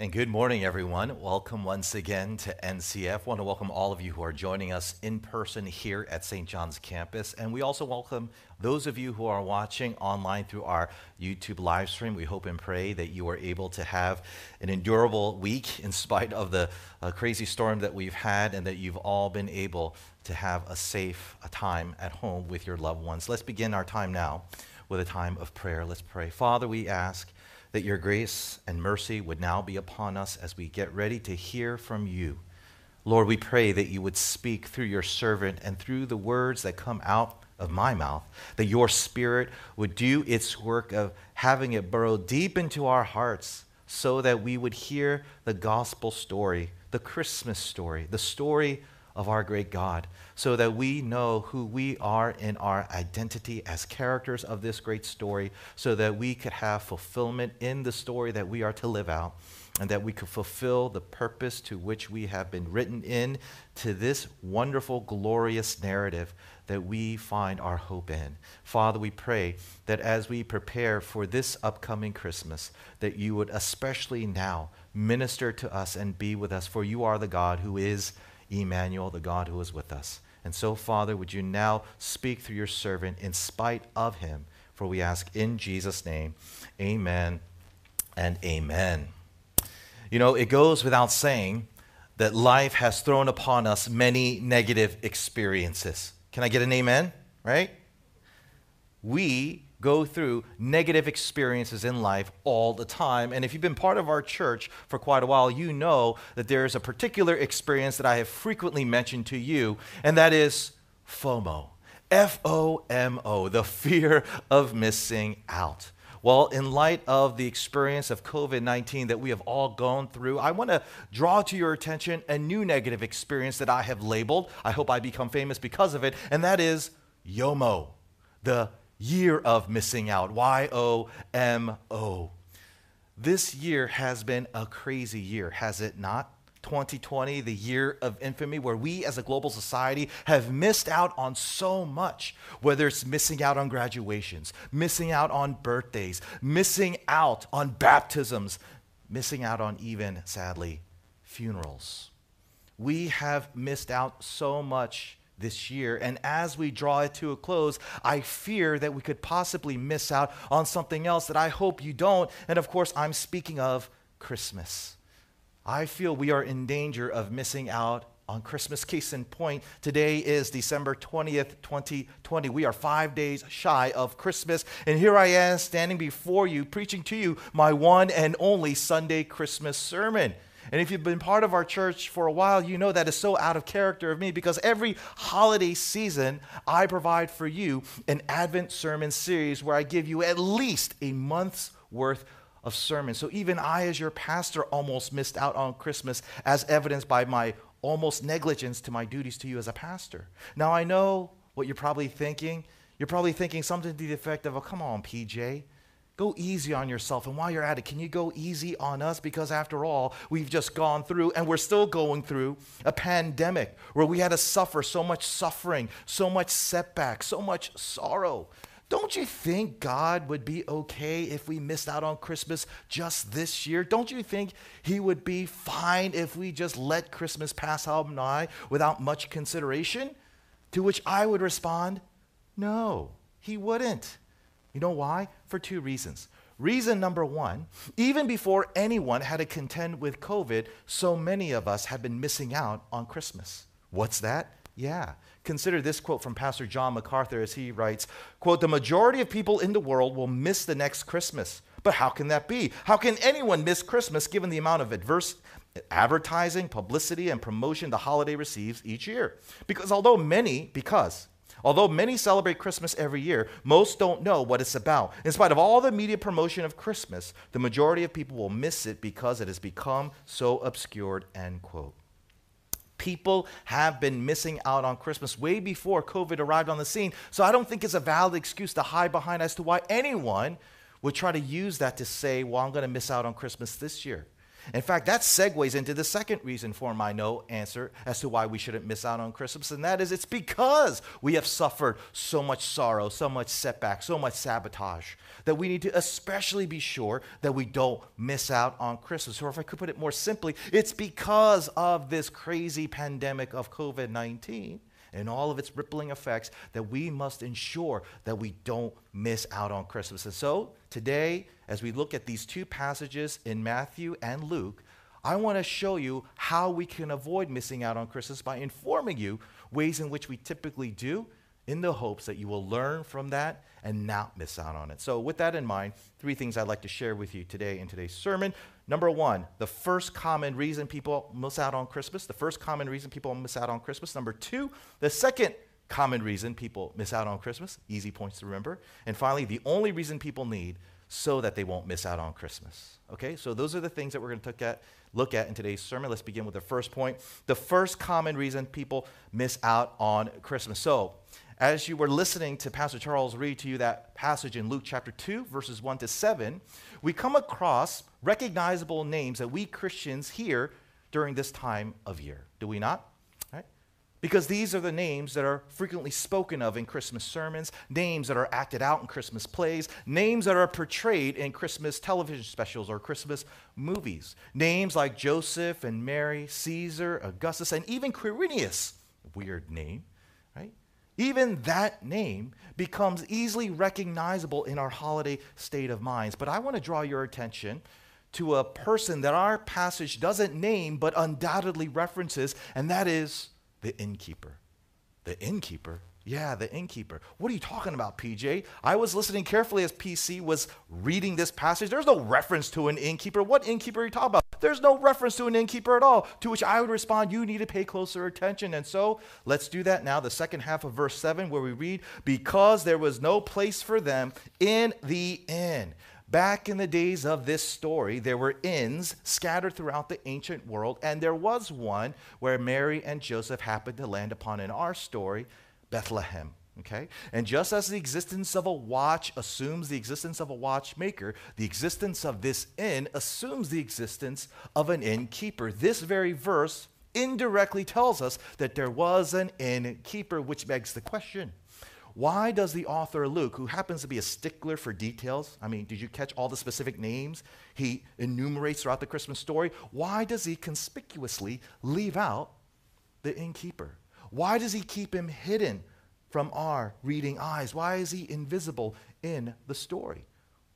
And good morning, everyone. Welcome once again to NCF. I want to welcome all of you who are joining us in person here at St. John's campus. And we also welcome those of you who are watching online through our YouTube live stream. We hope and pray that you are able to have an endurable week in spite of the uh, crazy storm that we've had and that you've all been able to have a safe time at home with your loved ones. Let's begin our time now with a time of prayer. Let's pray. Father, we ask that your grace and mercy would now be upon us as we get ready to hear from you. Lord, we pray that you would speak through your servant and through the words that come out of my mouth, that your spirit would do its work of having it burrow deep into our hearts so that we would hear the gospel story, the Christmas story, the story of our great God, so that we know who we are in our identity as characters of this great story, so that we could have fulfillment in the story that we are to live out, and that we could fulfill the purpose to which we have been written in to this wonderful, glorious narrative that we find our hope in. Father, we pray that as we prepare for this upcoming Christmas, that you would especially now minister to us and be with us, for you are the God who is Emmanuel, the God who is with us. And so, Father, would you now speak through your servant in spite of him? For we ask in Jesus' name, amen and amen. You know, it goes without saying that life has thrown upon us many negative experiences. Can I get an amen? Right? We go through negative experiences in life all the time. And if you've been part of our church for quite a while, you know that there's a particular experience that I have frequently mentioned to you, and that is FOMO. F O M O, the fear of missing out. Well, in light of the experience of COVID 19 that we have all gone through, I want to draw to your attention a new negative experience that I have labeled. I hope I become famous because of it, and that is YOMO, the year of missing out. Y O M O. This year has been a crazy year, has it not? 2020, the year of infamy, where we as a global society have missed out on so much, whether it's missing out on graduations, missing out on birthdays, missing out on baptisms, missing out on even, sadly, funerals. We have missed out so much this year. And as we draw it to a close, I fear that we could possibly miss out on something else that I hope you don't. And of course, I'm speaking of Christmas. I feel we are in danger of missing out on Christmas. Case in point, today is December 20th, 2020. We are five days shy of Christmas. And here I am standing before you, preaching to you my one and only Sunday Christmas sermon. And if you've been part of our church for a while, you know that is so out of character of me because every holiday season, I provide for you an Advent sermon series where I give you at least a month's worth of sermons. So even I, as your pastor, almost missed out on Christmas, as evidenced by my almost negligence to my duties to you as a pastor. Now, I know what you're probably thinking. You're probably thinking something to the effect of, oh, come on, PJ. Go easy on yourself. And while you're at it, can you go easy on us? Because after all, we've just gone through and we're still going through a pandemic where we had to suffer so much suffering, so much setback, so much sorrow. Don't you think God would be okay if we missed out on Christmas just this year? Don't you think He would be fine if we just let Christmas pass by without much consideration? To which I would respond, no, He wouldn't. You know why? For two reasons. Reason number one, even before anyone had to contend with COVID, so many of us have been missing out on Christmas. What's that? Yeah. Consider this quote from Pastor John MacArthur as he writes, quote, the majority of people in the world will miss the next Christmas. But how can that be? How can anyone miss Christmas given the amount of adverse advertising, publicity, and promotion the holiday receives each year? Because although many, because Although many celebrate Christmas every year, most don't know what it's about. In spite of all the media promotion of Christmas, the majority of people will miss it because it has become so obscured, end quote. People have been missing out on Christmas way before COVID arrived on the scene, so I don't think it's a valid excuse to hide behind as to why anyone would try to use that to say, well, I'm going to miss out on Christmas this year. In fact, that segues into the second reason for my no answer as to why we shouldn't miss out on Christmas, and that is it's because we have suffered so much sorrow, so much setback, so much sabotage that we need to especially be sure that we don't miss out on Christmas. Or if I could put it more simply, it's because of this crazy pandemic of COVID 19 and all of its rippling effects that we must ensure that we don't miss out on Christmas. And so today, as we look at these two passages in Matthew and Luke, I want to show you how we can avoid missing out on Christmas by informing you ways in which we typically do in the hopes that you will learn from that and not miss out on it. So, with that in mind, three things I'd like to share with you today in today's sermon. Number one, the first common reason people miss out on Christmas. The first common reason people miss out on Christmas. Number two, the second common reason people miss out on Christmas. Easy points to remember. And finally, the only reason people need so that they won't miss out on Christmas. Okay, so those are the things that we're going to look at, look at in today's sermon. Let's begin with the first point. The first common reason people miss out on Christmas. So, as you were listening to Pastor Charles read to you that passage in Luke chapter 2, verses 1 to 7, we come across recognizable names that we Christians hear during this time of year. Do we not? Because these are the names that are frequently spoken of in Christmas sermons, names that are acted out in Christmas plays, names that are portrayed in Christmas television specials or Christmas movies. Names like Joseph and Mary, Caesar, Augustus, and even Quirinius, weird name? Even that name becomes easily recognizable in our holiday state of minds. But I want to draw your attention to a person that our passage doesn't name but undoubtedly references, and that is the innkeeper. The innkeeper yeah, the innkeeper. What are you talking about, PJ? I was listening carefully as PC was reading this passage. There's no reference to an innkeeper. What innkeeper are you talking about? There's no reference to an innkeeper at all. To which I would respond, You need to pay closer attention. And so let's do that now. The second half of verse 7, where we read, Because there was no place for them in the inn. Back in the days of this story, there were inns scattered throughout the ancient world, and there was one where Mary and Joseph happened to land upon in our story. Bethlehem. Okay? And just as the existence of a watch assumes the existence of a watchmaker, the existence of this inn assumes the existence of an innkeeper. This very verse indirectly tells us that there was an innkeeper, which begs the question why does the author Luke, who happens to be a stickler for details, I mean, did you catch all the specific names he enumerates throughout the Christmas story? Why does he conspicuously leave out the innkeeper? Why does he keep him hidden from our reading eyes? Why is he invisible in the story?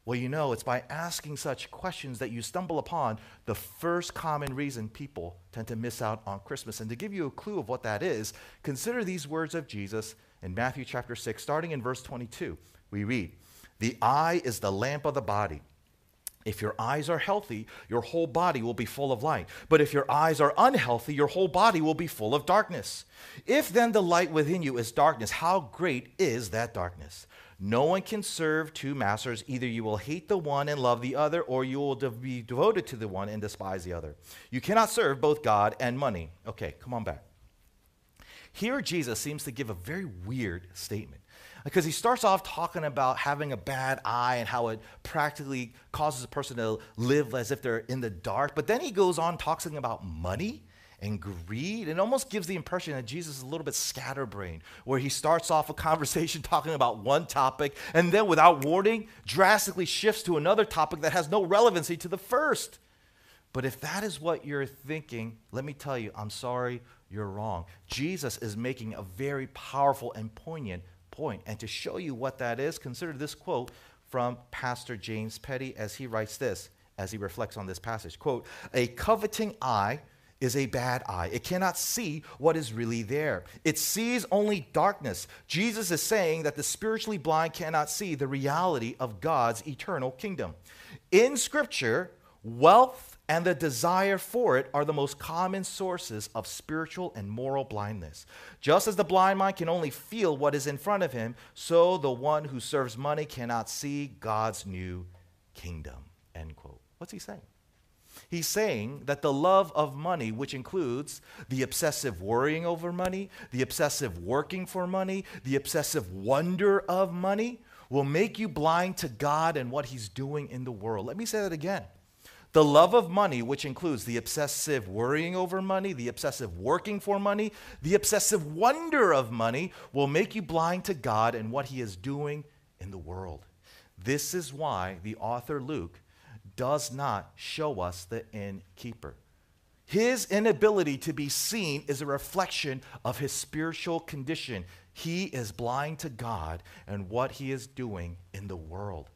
Well, you know, it's by asking such questions that you stumble upon the first common reason people tend to miss out on Christmas. And to give you a clue of what that is, consider these words of Jesus in Matthew chapter 6, starting in verse 22. We read, The eye is the lamp of the body. If your eyes are healthy, your whole body will be full of light. But if your eyes are unhealthy, your whole body will be full of darkness. If then the light within you is darkness, how great is that darkness? No one can serve two masters. Either you will hate the one and love the other, or you will be devoted to the one and despise the other. You cannot serve both God and money. Okay, come on back. Here, Jesus seems to give a very weird statement because he starts off talking about having a bad eye and how it practically causes a person to live as if they're in the dark. But then he goes on talking about money and greed and almost gives the impression that Jesus is a little bit scatterbrained, where he starts off a conversation talking about one topic and then, without warning, drastically shifts to another topic that has no relevancy to the first. But if that is what you're thinking, let me tell you, I'm sorry, you're wrong. Jesus is making a very powerful and poignant point. And to show you what that is, consider this quote from Pastor James Petty as he writes this, as he reflects on this passage. Quote, a coveting eye is a bad eye. It cannot see what is really there. It sees only darkness. Jesus is saying that the spiritually blind cannot see the reality of God's eternal kingdom. In Scripture, wealth and the desire for it are the most common sources of spiritual and moral blindness. Just as the blind man can only feel what is in front of him, so the one who serves money cannot see God's new kingdom. End quote. What's he saying? He's saying that the love of money, which includes the obsessive worrying over money, the obsessive working for money, the obsessive wonder of money, will make you blind to God and what He's doing in the world. Let me say that again The love of money, which includes the obsessive worrying over money, the obsessive working for money, the obsessive wonder of money, will make you blind to God and what He is doing in the world. This is why the author Luke does not show us the innkeeper. His inability to be seen is a reflection of his spiritual condition. He is blind to God and what he is doing in the world.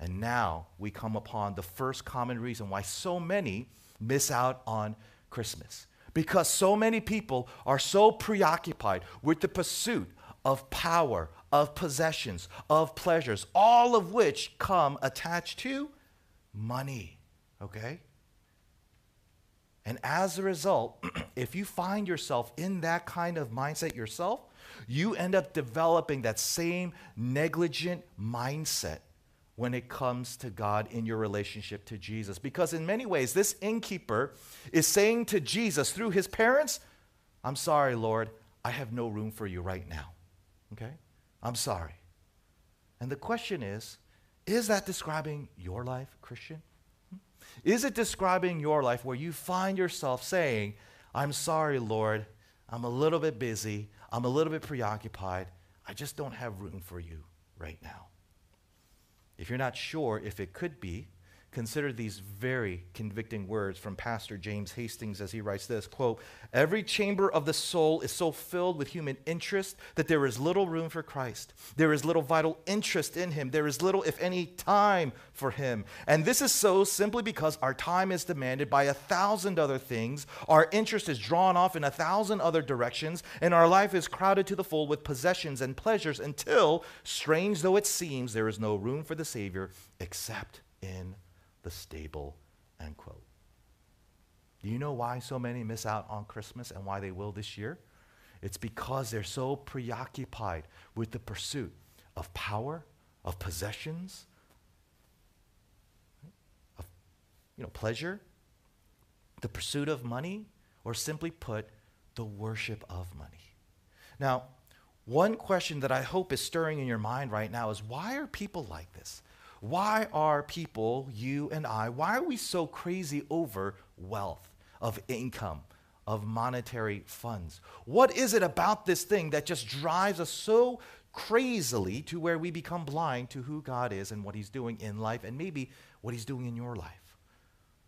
And now we come upon the first common reason why so many miss out on Christmas. Because so many people are so preoccupied with the pursuit of power, of possessions, of pleasures, all of which come attached to money. Okay? And as a result, if you find yourself in that kind of mindset yourself, you end up developing that same negligent mindset when it comes to God in your relationship to Jesus. Because in many ways, this innkeeper is saying to Jesus through his parents, I'm sorry, Lord, I have no room for you right now. Okay? I'm sorry. And the question is is that describing your life, Christian? Hmm? Is it describing your life where you find yourself saying, I'm sorry, Lord, I'm a little bit busy, I'm a little bit preoccupied, I just don't have room for you right now? If you're not sure if it could be, consider these very convicting words from pastor james hastings as he writes this quote every chamber of the soul is so filled with human interest that there is little room for christ. There is little vital interest in him. There is little if any time for him. And this is so simply because our time is demanded by a thousand other things. Our interest is drawn off in a thousand other directions and our life is crowded to the full with possessions and pleasures until strange though it seems there is no room for the savior except in the stable, end quote. Do you know why so many miss out on Christmas and why they will this year? It's because they're so preoccupied with the pursuit of power, of possessions, of you know, pleasure, the pursuit of money, or simply put, the worship of money. Now, one question that I hope is stirring in your mind right now is why are people like this? Why are people, you and I, why are we so crazy over wealth, of income, of monetary funds? What is it about this thing that just drives us so crazily to where we become blind to who God is and what He's doing in life and maybe what He's doing in your life?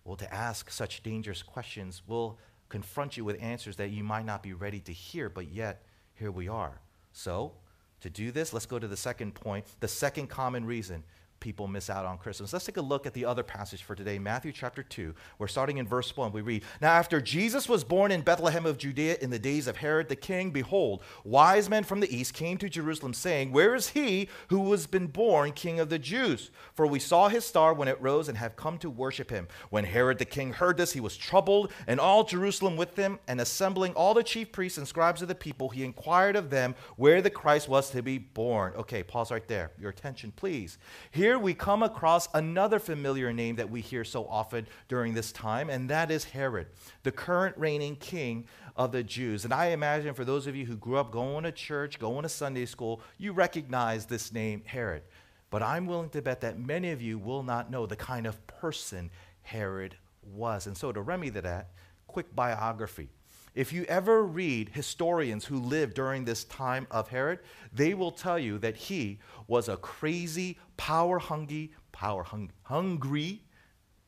Well, to ask such dangerous questions will confront you with answers that you might not be ready to hear, but yet here we are. So, to do this, let's go to the second point. The second common reason people miss out on Christmas. Let's take a look at the other passage for today, Matthew chapter 2. We're starting in verse 1. We read Now, after Jesus was born in Bethlehem of Judea in the days of Herod the king, behold, wise men from the east came to Jerusalem, saying, Where is he who has been born king of the Jews? For we saw his star when it rose and have come to worship him. When Herod the king heard this, he was troubled, and all Jerusalem with him. And assembling all the chief priests and scribes of the people, he inquired of them where the Christ was to be born. Okay, pause right there. Your attention, please. Here here we come across another familiar name that we hear so often during this time, and that is Herod, the current reigning king of the Jews. And I imagine for those of you who grew up going to church, going to Sunday school, you recognize this name, Herod. But I'm willing to bet that many of you will not know the kind of person Herod was. And so, to remedy that, quick biography. If you ever read historians who lived during this time of Herod, they will tell you that he was a crazy, power hungry, power hung- hungry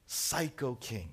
psycho king.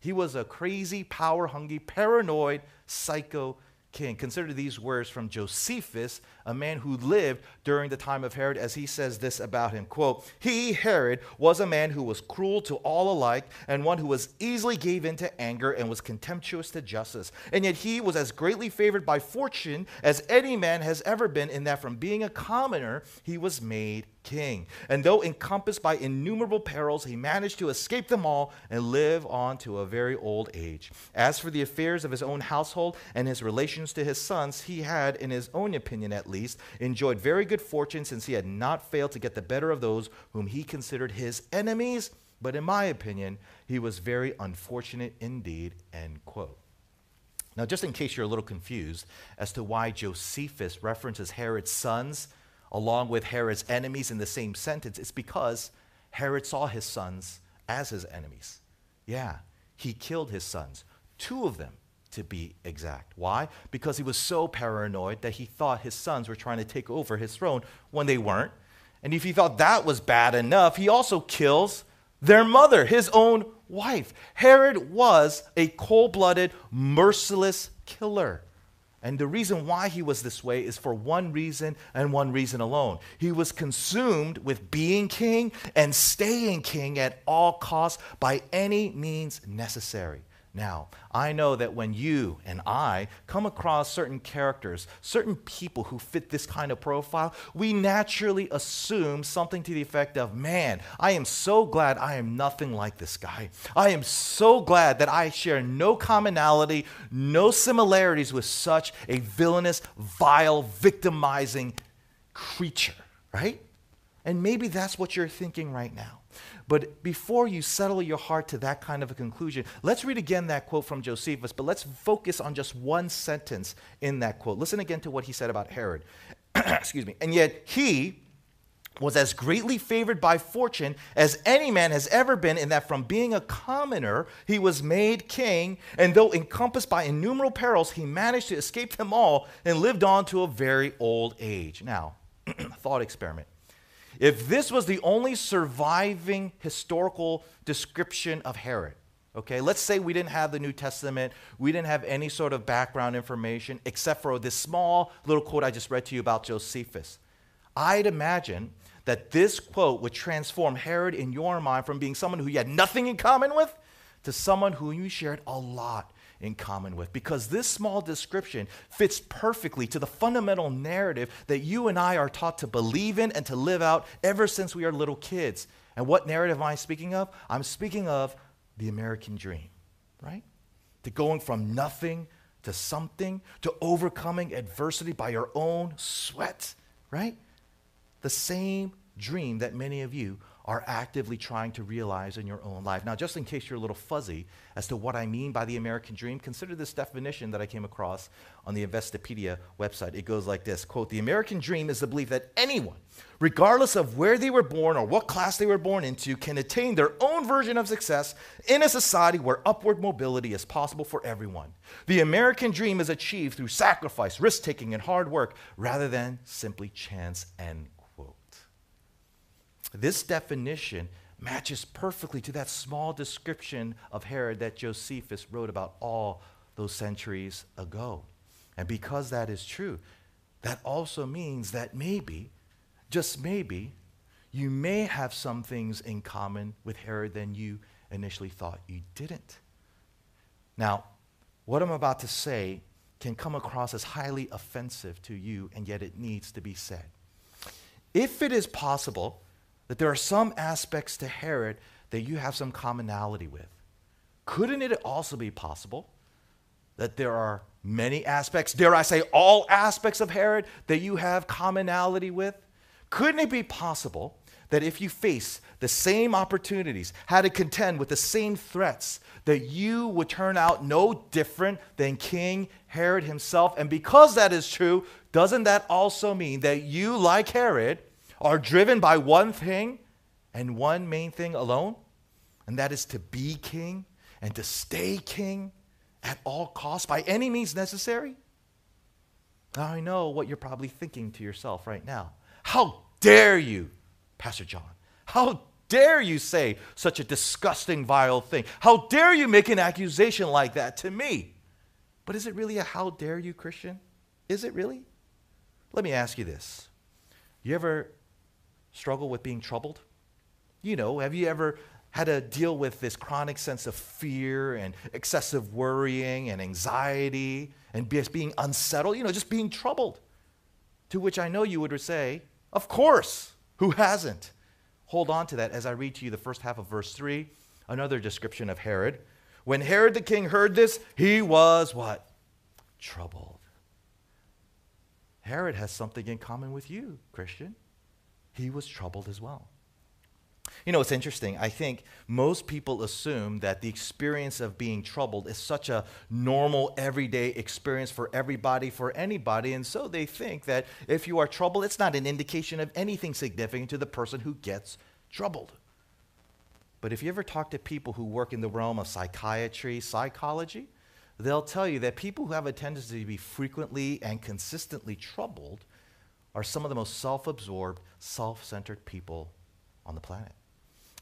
He was a crazy, power hungry, paranoid psycho king. Consider these words from Josephus, a man who lived during the time of Herod, as he says this about him. Quote, He, Herod, was a man who was cruel to all alike, and one who was easily gave in to anger and was contemptuous to justice. And yet he was as greatly favored by fortune as any man has ever been, in that from being a commoner, he was made king. And though encompassed by innumerable perils, he managed to escape them all and live on to a very old age. As for the affairs of his own household and his relations to his sons, he had, in his own opinion at least, enjoyed very good fortune since he had not failed to get the better of those whom he considered his enemies. But in my opinion, he was very unfortunate indeed. End quote. Now, just in case you're a little confused as to why Josephus references Herod's sons along with Herod's enemies in the same sentence, it's because Herod saw his sons as his enemies. Yeah, he killed his sons, two of them to be exact. Why? Because he was so paranoid that he thought his sons were trying to take over his throne when they weren't. And if he thought that was bad enough, he also kills their mother, his own wife. Herod was a cold blooded, merciless killer. And the reason why he was this way is for one reason and one reason alone. He was consumed with being king and staying king at all costs by any means necessary. Now, I know that when you and I come across certain characters, certain people who fit this kind of profile, we naturally assume something to the effect of, man, I am so glad I am nothing like this guy. I am so glad that I share no commonality, no similarities with such a villainous, vile, victimizing creature, right? And maybe that's what you're thinking right now. But before you settle your heart to that kind of a conclusion, let's read again that quote from Josephus, but let's focus on just one sentence in that quote. Listen again to what he said about Herod. Excuse me. And yet he was as greatly favored by fortune as any man has ever been, in that from being a commoner, he was made king, and though encompassed by innumerable perils, he managed to escape them all and lived on to a very old age. Now, thought experiment. If this was the only surviving historical description of Herod, okay, let's say we didn't have the New Testament, we didn't have any sort of background information except for this small little quote I just read to you about Josephus. I'd imagine that this quote would transform Herod in your mind from being someone who you had nothing in common with to someone who you shared a lot in common with. Because this small description fits perfectly to the fundamental narrative that you and I are taught to believe in and to live out ever since we are little kids. And what narrative am I speaking of? I'm speaking of the American dream, right? To going from nothing to something, to overcoming adversity by your own sweat, right? The same dream that many of you are actively trying to realize in your own life. Now, just in case you're a little fuzzy as to what I mean by the American dream, consider this definition that I came across on the Investopedia website. It goes like this quote, The American dream is the belief that anyone, regardless of where they were born or what class they were born into, can attain their own version of success in a society where upward mobility is possible for everyone. The American dream is achieved through sacrifice, risk taking, and hard work rather than simply chance and this definition matches perfectly to that small description of Herod that Josephus wrote about all those centuries ago. And because that is true, that also means that maybe, just maybe, you may have some things in common with Herod than you initially thought you didn't. Now, what I'm about to say can come across as highly offensive to you, and yet it needs to be said. If it is possible that there are some aspects to Herod that you have some commonality with. Couldn't it also be possible that there are many aspects, dare I say, all aspects of Herod that you have commonality with? Couldn't it be possible that if you face the same opportunities, had to contend with the same threats, that you would turn out no different than King Herod himself? And because that is true, doesn't that also mean that you, like Herod, are driven by one thing and one main thing alone, and that is to be king and to stay king at all costs by any means necessary? Now, I know what you're probably thinking to yourself right now. How dare you, Pastor John? How dare you say such a disgusting, vile thing? How dare you make an accusation like that to me? But is it really a how dare you, Christian? Is it really? Let me ask you this. You ever struggle with being troubled? You know, have you ever had to deal with this chronic sense of fear and excessive worrying and anxiety and just being unsettled, you know, just being troubled? To which I know you would say, Of course, who hasn't? Hold on to that as I read to you the first half of verse 3, another description of Herod. When Herod the king heard this, he was what? Troubled. Herod has something in common with you, Christian he was troubled as well. You know, it's interesting. I think most people assume that the experience of being troubled is such a normal, everyday experience for everybody, for anybody. And so they think that if you are troubled, it's not an indication of anything significant to the person who gets troubled. But if you ever talk to people who work in the realm of psychiatry, psychology, they'll tell you that people who have a tendency to be frequently and consistently troubled are some of the most self absorbed, self centered people on the planet.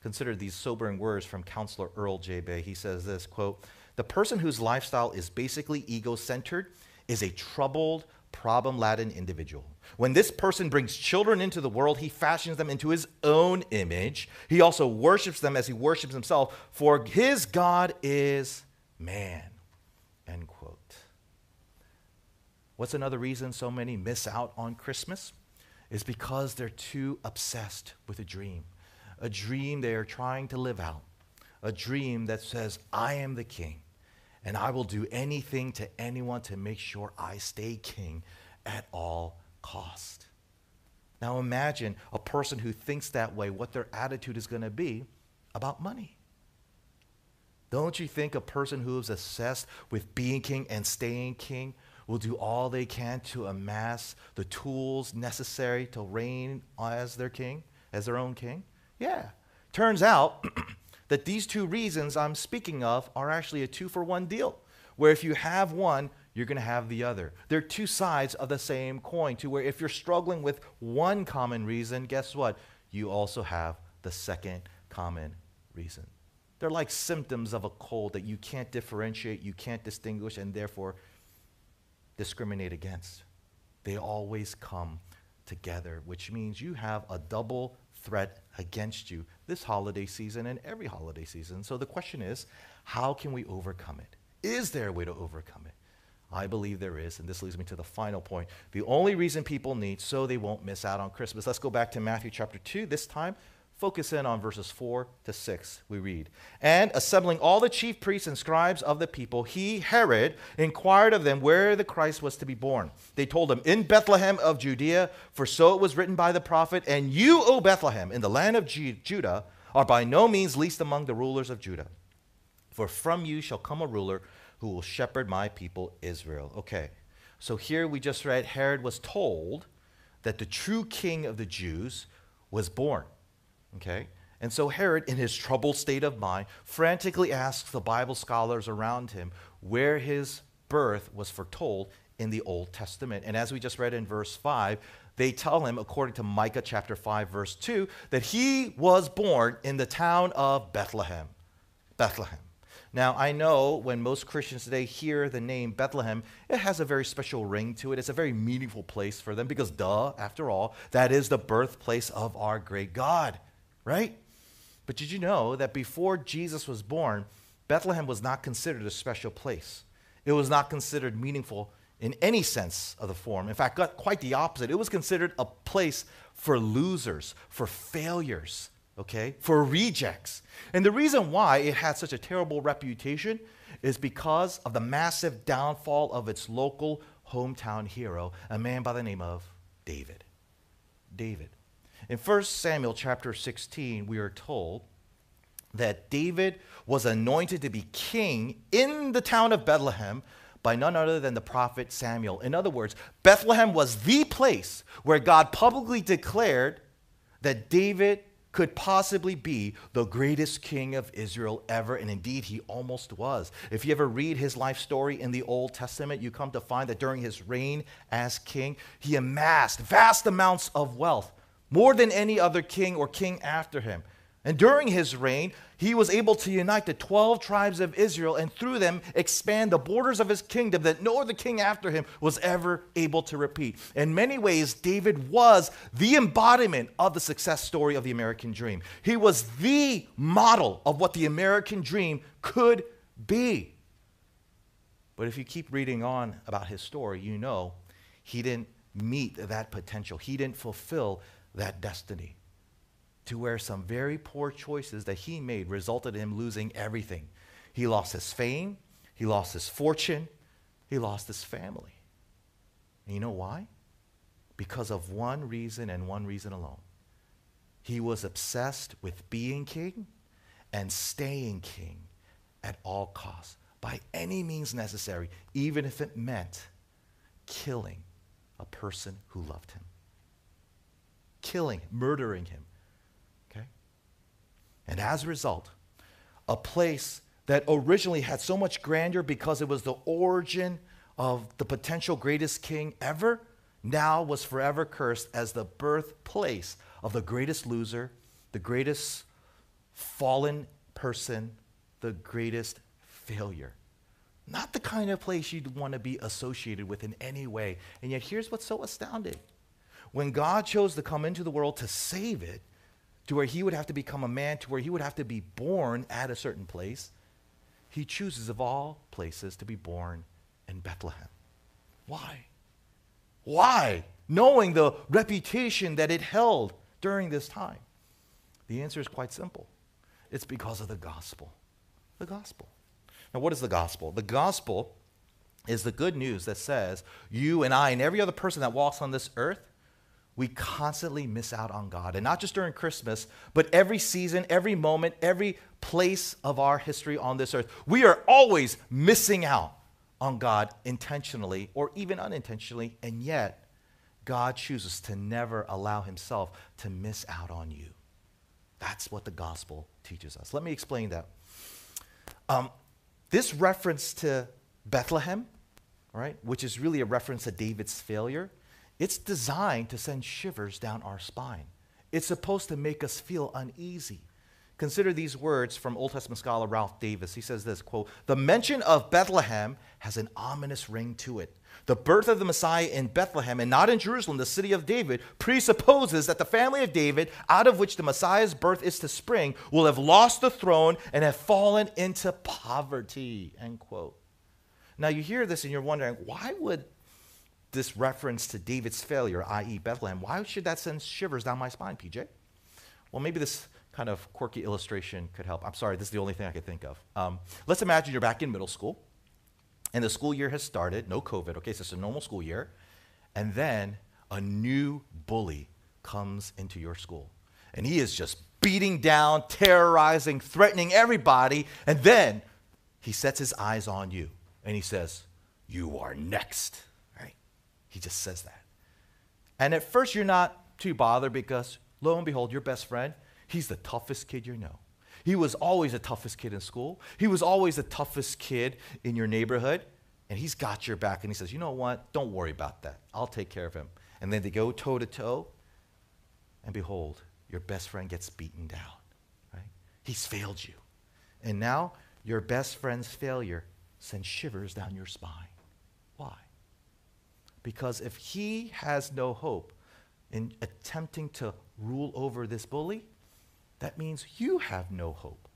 Consider these sobering words from counselor Earl J. Bay. He says this quote, The person whose lifestyle is basically ego centered is a troubled, problem laden individual. When this person brings children into the world, he fashions them into his own image. He also worships them as he worships himself, for his God is man. End quote. What's another reason so many miss out on Christmas? Is because they're too obsessed with a dream. A dream they are trying to live out. A dream that says, I am the king, and I will do anything to anyone to make sure I stay king at all cost. Now imagine a person who thinks that way, what their attitude is going to be about money. Don't you think a person who is obsessed with being king and staying king will do all they can to amass the tools necessary to reign as their king, as their own king? Yeah. Turns out that these two reasons I'm speaking of are actually a two for one deal, where if you have one, you're going to have the other. They're two sides of the same coin, to where if you're struggling with one common reason, guess what? You also have the second common reason. They're like symptoms of a cold that you can't differentiate, you can't distinguish, and therefore discriminate against. They always come together, which means you have a double threat against you this holiday season and every holiday season. So the question is, how can we overcome it? Is there a way to overcome it? I believe there is, and this leads me to the final point. The only reason people need so they won't miss out on Christmas. Let's go back to Matthew chapter 2, this time Focus in on verses 4 to 6. We read, And assembling all the chief priests and scribes of the people, he, Herod, inquired of them where the Christ was to be born. They told him, In Bethlehem of Judea, for so it was written by the prophet, And you, O Bethlehem, in the land of Judah, are by no means least among the rulers of Judah. For from you shall come a ruler who will shepherd my people Israel. Okay, so here we just read Herod was told that the true king of the Jews was born. Okay? And so Herod, in his troubled state of mind, frantically asks the Bible scholars around him where his birth was foretold in the Old Testament. And as we just read in verse 5, they tell him, according to Micah chapter 5, verse 2, that he was born in the town of Bethlehem. Bethlehem. Now, I know when most Christians today hear the name Bethlehem, it has a very special ring to it. It's a very meaningful place for them because, duh, after all, that is the birthplace of our great God right? But did you know that before Jesus was born, Bethlehem was not considered a special place? It was not considered meaningful in any sense of the form. In fact, quite the opposite. It was considered a place for losers, for failures, okay, for rejects. And the reason why it had such a terrible reputation is because of the massive downfall of its local hometown hero, a man by the name of David. David. In 1 Samuel chapter 16, we are told that David was anointed to be king in the town of Bethlehem by none other than the prophet Samuel. In other words, Bethlehem was the place where God publicly declared that David could possibly be the greatest king of Israel ever, and indeed he almost was. If you ever read his life story in the Old Testament, you come to find that during his reign as king, he amassed vast amounts of wealth more than any other king or king after him. And during his reign, he was able to unite the 12 tribes of Israel and through them expand the borders of his kingdom that no other king after him was ever able to repeat. In many ways, David was the embodiment of the success story of the American dream. He was the model of what the American dream could be. But if you keep reading on about his story, you know he didn't meet that potential, he didn't fulfill that destiny to where some very poor choices that he made resulted in him losing everything. He lost his fame, he lost his fortune, he lost his family. And you know why? Because of one reason and one reason alone. He was obsessed with being king and staying king at all costs, by any means necessary, even if it meant killing a person who loved him killing, murdering him. Okay? And as a result, a place that originally had so much grandeur because it was the origin of the potential greatest king ever, now was forever cursed as the birthplace of the greatest loser, the greatest fallen person, the greatest failure. Not the kind of place you'd want to be associated with in any way. And yet, here's what's so astounding. When God chose to come into the world to save it, to where he would have to become a man, to where he would have to be born at a certain place, he chooses, of all places, to be born in Bethlehem. Why? Why? Knowing the reputation that it held during this time. The answer is quite simple it's because of the gospel. The gospel. Now, what is the gospel? The gospel is the good news that says you and I and every other person that walks on this earth, we constantly miss out on God. And not just during Christmas, but every season, every moment, every place of our history on this earth. We are always missing out on God intentionally or even unintentionally. And yet, God chooses to never allow himself to miss out on you. That's what the gospel teaches us. Let me explain that. Um, this reference to Bethlehem, right, which is really a reference to David's failure, it's designed to send shivers down our spine. It's supposed to make us feel uneasy. Consider these words from Old Testament scholar Ralph Davis. He says this quote, The mention of Bethlehem has an ominous ring to it. The birth of the Messiah in Bethlehem and not in Jerusalem, the city of David, presupposes that the family of David, out of which the Messiah's birth is to spring, will have lost the throne and have fallen into poverty. End quote. Now you hear this and you're wondering, why would this reference to David's failure, i.e., Bethlehem, why should that send shivers down my spine, PJ? Well, maybe this kind of quirky illustration could help. I'm sorry, this is the only thing I could think of. Um, let's imagine you're back in middle school and the school year has started, no COVID, okay, so it's a normal school year. And then a new bully comes into your school. And he is just beating down, terrorizing, threatening everybody. And then he sets his eyes on you and he says, You are next. He just says that. And at first, you're not too bothered because, lo and behold, your best friend, he's the toughest kid you know. He was always the toughest kid in school. He was always the toughest kid in your neighborhood. And he's got your back. And he says, You know what? Don't worry about that. I'll take care of him. And then they go toe to toe. And behold, your best friend gets beaten down. Right? He's failed you. And now your best friend's failure sends shivers down your spine. Because if he has no hope in attempting to rule over this bully, that means you have no hope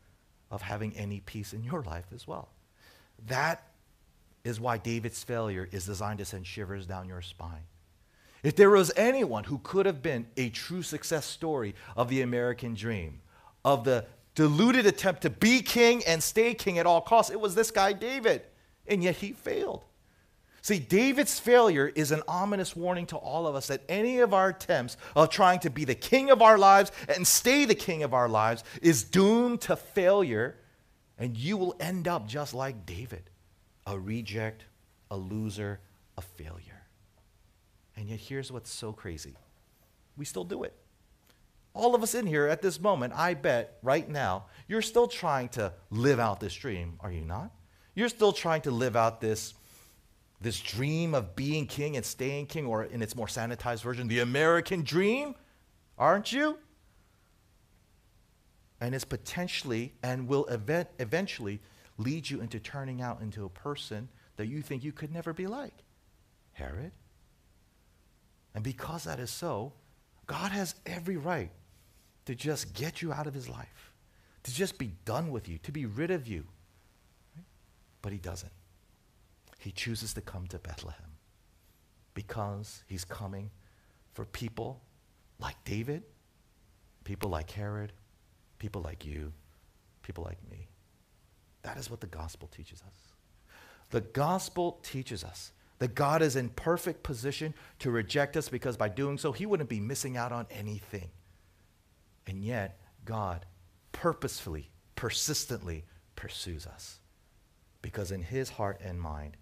of having any peace in your life as well. That is why David's failure is designed to send shivers down your spine. If there was anyone who could have been a true success story of the American dream, of the deluded attempt to be king and stay king at all costs, it was this guy, David. And yet he failed. See, David's failure is an ominous warning to all of us that any of our attempts of trying to be the king of our lives and stay the king of our lives is doomed to failure, and you will end up just like David a reject, a loser, a failure. And yet, here's what's so crazy we still do it. All of us in here at this moment, I bet right now, you're still trying to live out this dream, are you not? You're still trying to live out this this dream of being king and staying king, or in its more sanitized version, the American dream, aren't you? And it's potentially and will event, eventually lead you into turning out into a person that you think you could never be like Herod. And because that is so, God has every right to just get you out of his life, to just be done with you, to be rid of you. But he doesn't he chooses to come to Bethlehem because he's coming for people like David, people like Herod, people like you, people like me. That is what the gospel teaches us. The gospel teaches us that God is in perfect position to reject us because by doing so, he wouldn't be missing out on anything. And yet, God purposefully, persistently pursues us because in his heart and mind,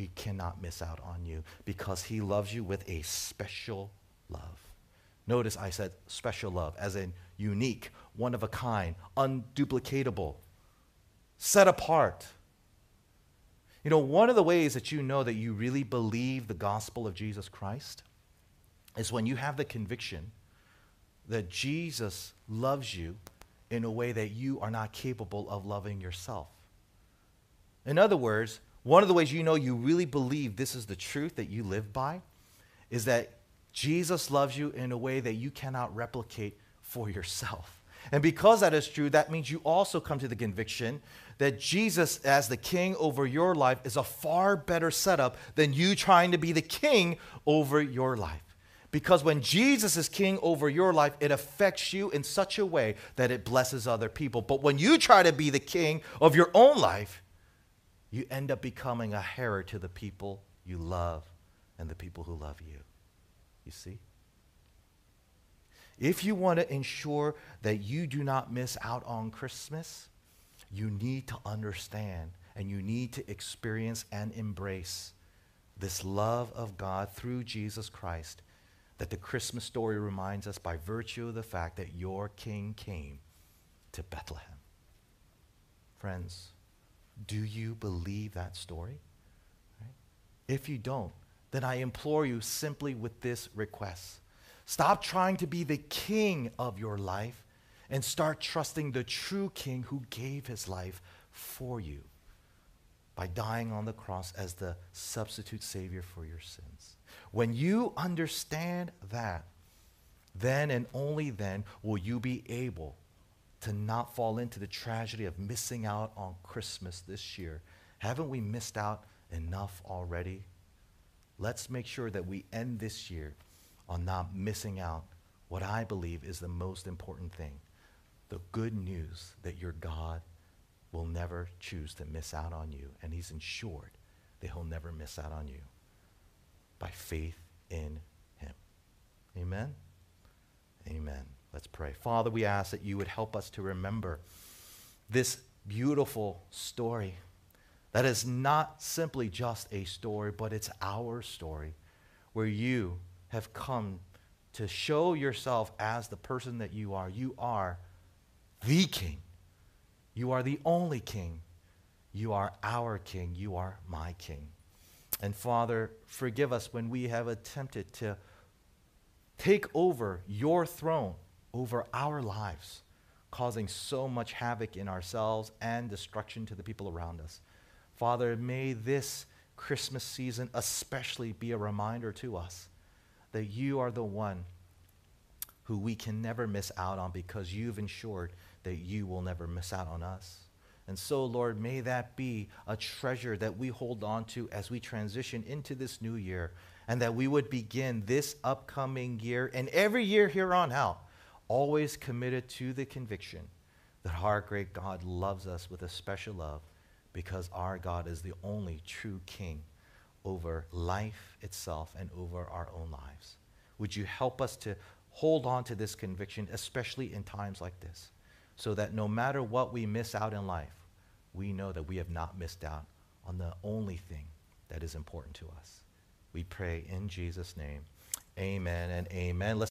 he cannot miss out on you because he loves you with a special love. Notice I said special love, as in unique, one of a kind, unduplicatable, set apart. You know, one of the ways that you know that you really believe the gospel of Jesus Christ is when you have the conviction that Jesus loves you in a way that you are not capable of loving yourself. In other words, one of the ways you know you really believe this is the truth that you live by is that Jesus loves you in a way that you cannot replicate for yourself. And because that is true, that means you also come to the conviction that Jesus, as the king over your life, is a far better setup than you trying to be the king over your life. Because when Jesus is king over your life, it affects you in such a way that it blesses other people. But when you try to be the king of your own life, you end up becoming a Herod to the people you love and the people who love you. You see? If you want to ensure that you do not miss out on Christmas, you need to understand and you need to experience and embrace this love of God through Jesus Christ that the Christmas story reminds us by virtue of the fact that your king came to Bethlehem. Friends, do you believe that story? If you don't, then I implore you simply with this request. Stop trying to be the king of your life and start trusting the true king who gave his life for you by dying on the cross as the substitute savior for your sins. When you understand that, then and only then will you be able to not fall into the tragedy of missing out on Christmas this year. Haven't we missed out enough already? Let's make sure that we end this year on not missing out what I believe is the most important thing the good news that your God will never choose to miss out on you, and He's ensured that He'll never miss out on you by faith in him. Amen? Amen. Let's pray. Father, we ask that you would help us to remember this beautiful story that is not simply just a story, but it's our story where you have come to show yourself as the person that you are. You are the king. You are the only king. You are our king. You are my king. And Father, forgive us when we have attempted to take over your throne over our lives, causing so much havoc in ourselves and destruction to the people around us. Father, may this Christmas season especially be a reminder to us that you are the one who we can never miss out on because you've ensured that you will never miss out on us. And so, Lord, may that be a treasure that we hold on to as we transition into this new year, and that we would begin this upcoming year and every year here on out, always committed to the conviction that our great God loves us with a special love because our God is the only true King over life itself and over our own lives. Would you help us to hold on to this conviction, especially in times like this, so that no matter what we miss out in life, we know that we have not missed out on the only thing that is important to us. We pray in Jesus' name. Amen and amen. Let's